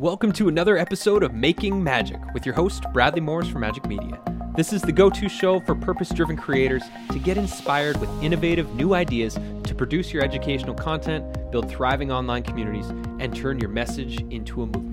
Welcome to another episode of Making Magic with your host, Bradley Morris from Majik Media. This is the go to show for purpose driven creators to get inspired with innovative new ideas to produce your educational content, build thriving online communities, and turn your message into a movement.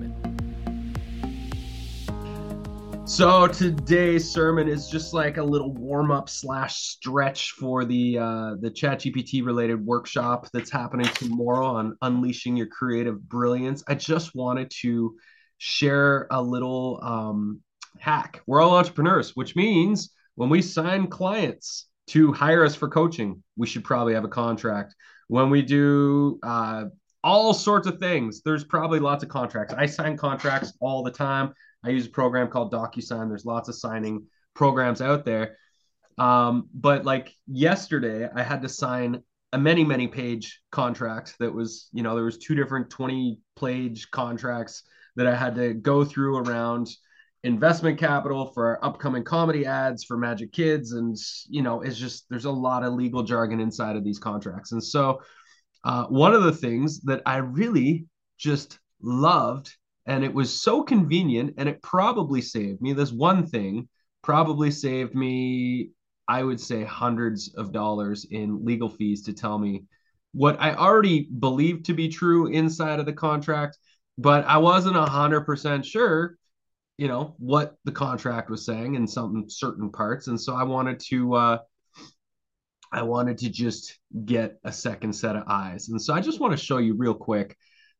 So today's sermon is just like a little warm up slash stretch for the uh, the ChatGPT related workshop that's happening tomorrow on unleashing your creative brilliance. I just wanted to share a little um, hack. We're all entrepreneurs, which means when we sign clients to hire us for coaching, we should probably have a contract. When we do uh, all sorts of things, there's probably lots of contracts. I sign contracts all the time. I use a program called DocuSign. There's lots of signing programs out there. Um, but like yesterday, I had to sign a many, many page contract that was, you know, there was two different 20 page contracts that I had to go through around investment capital for upcoming comedy ads for Magic Kids. And, you know, it's just, there's a lot of legal jargon inside of these contracts. And so uh, one of the things that I really just loved and it was so convenient and it probably saved me. This one thing probably saved me i would say hundreds of dollars in legal fees to tell me what i already believed to be true inside of the contract but i wasn't 100% sure you know what the contract was saying in some certain parts. And so i wanted to uh i wanted to just get a second set of eyes. And so i just want to show you real quick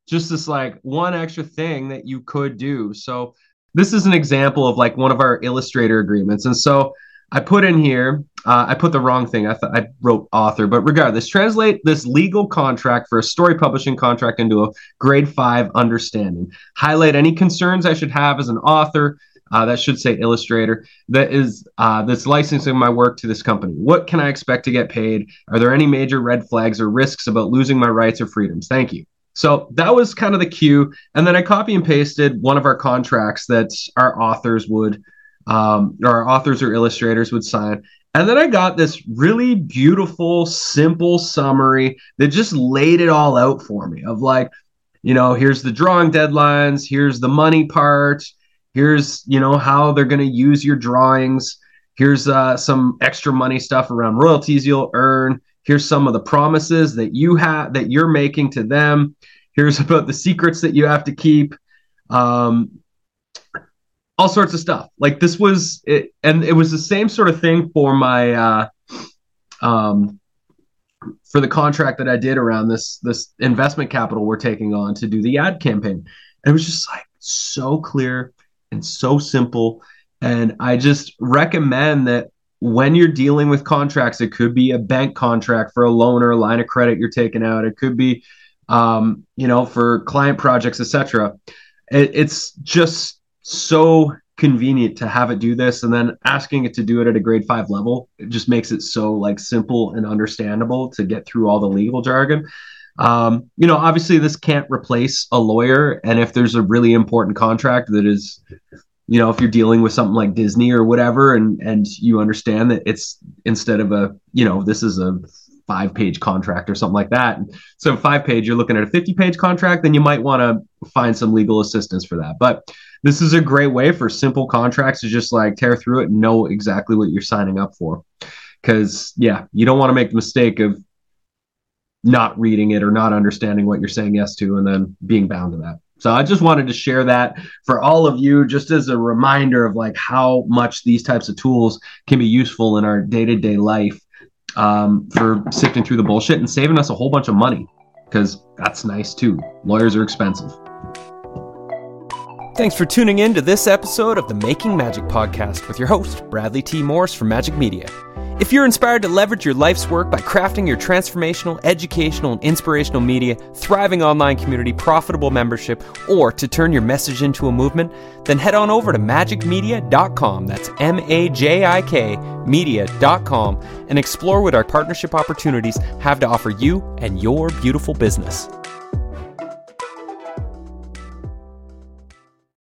just this like one extra thing that you could do. So this is an example of like one of our illustrator agreements. And so I put in here, uh, I put the wrong thing. I I wrote author, but regardless, translate this legal contract for a story publishing contract into a grade five understanding. Highlight any concerns I should have as an author. Uh, that should say illustrator that is uh, that's licensing my work to this company what can i expect to get paid are there any major red flags or risks about losing my rights or freedoms thank you so that was kind of the cue. And then I copy and pasted one of our contracts that our authors would, um, or our authors or illustrators would sign. And then I got this really beautiful, simple summary that just laid it all out for me of like, you know, here's the drawing deadlines, here's the money part, here's, you know, how they're going to use your drawings, here's uh, some extra money stuff around royalties you'll earn, here's some of the promises that you have that you're making to them. Here's about the secrets that you have to keep. Um, all sorts of stuff. Like this was it and it was the same sort of thing for my uh, um, for the contract that i did around this this investment capital we're taking on to do the ad campaign. It was just like so clear and so simple. And i just recommend that when you're dealing with contracts, it could be a bank contract for a loan or a line of credit you're taking out. It could be, um, you know, for client projects, etc. It, it's just so convenient to have it do this, and then asking it to do it at a grade five level. It just makes it so like simple and understandable to get through all the legal jargon. Um, you know, obviously, this can't replace a lawyer, and if there's a really important contract that is you know if you're dealing with something like disney or whatever and and you understand that it's instead of a you know this is a five page contract or something like that. So five page you're looking at a 50 page contract then you might want to find some legal assistance for that. But this is a great way for simple contracts to just like tear through it and know exactly what you're signing up for. Because yeah you don't want to make the mistake of not reading it or not understanding what you're saying yes to and then being bound to that so I just wanted to share that for all of you, just as a reminder of like how much these types of tools can be useful in our day to day life um, for sifting through the bullshit and saving us a whole bunch of money because that's nice too. Lawyers are expensive. Thanks for tuning in to this episode of the Making Magic podcast with your host, Bradley T. Morris from Majik Media. If you're inspired to leverage your life's work by crafting your transformational, educational, and inspirational media, thriving online community, profitable membership, or to turn your message into a movement, then head on over to majikmedia.com. That's M A J I K media.com and explore what our partnership opportunities have to offer you and your beautiful business.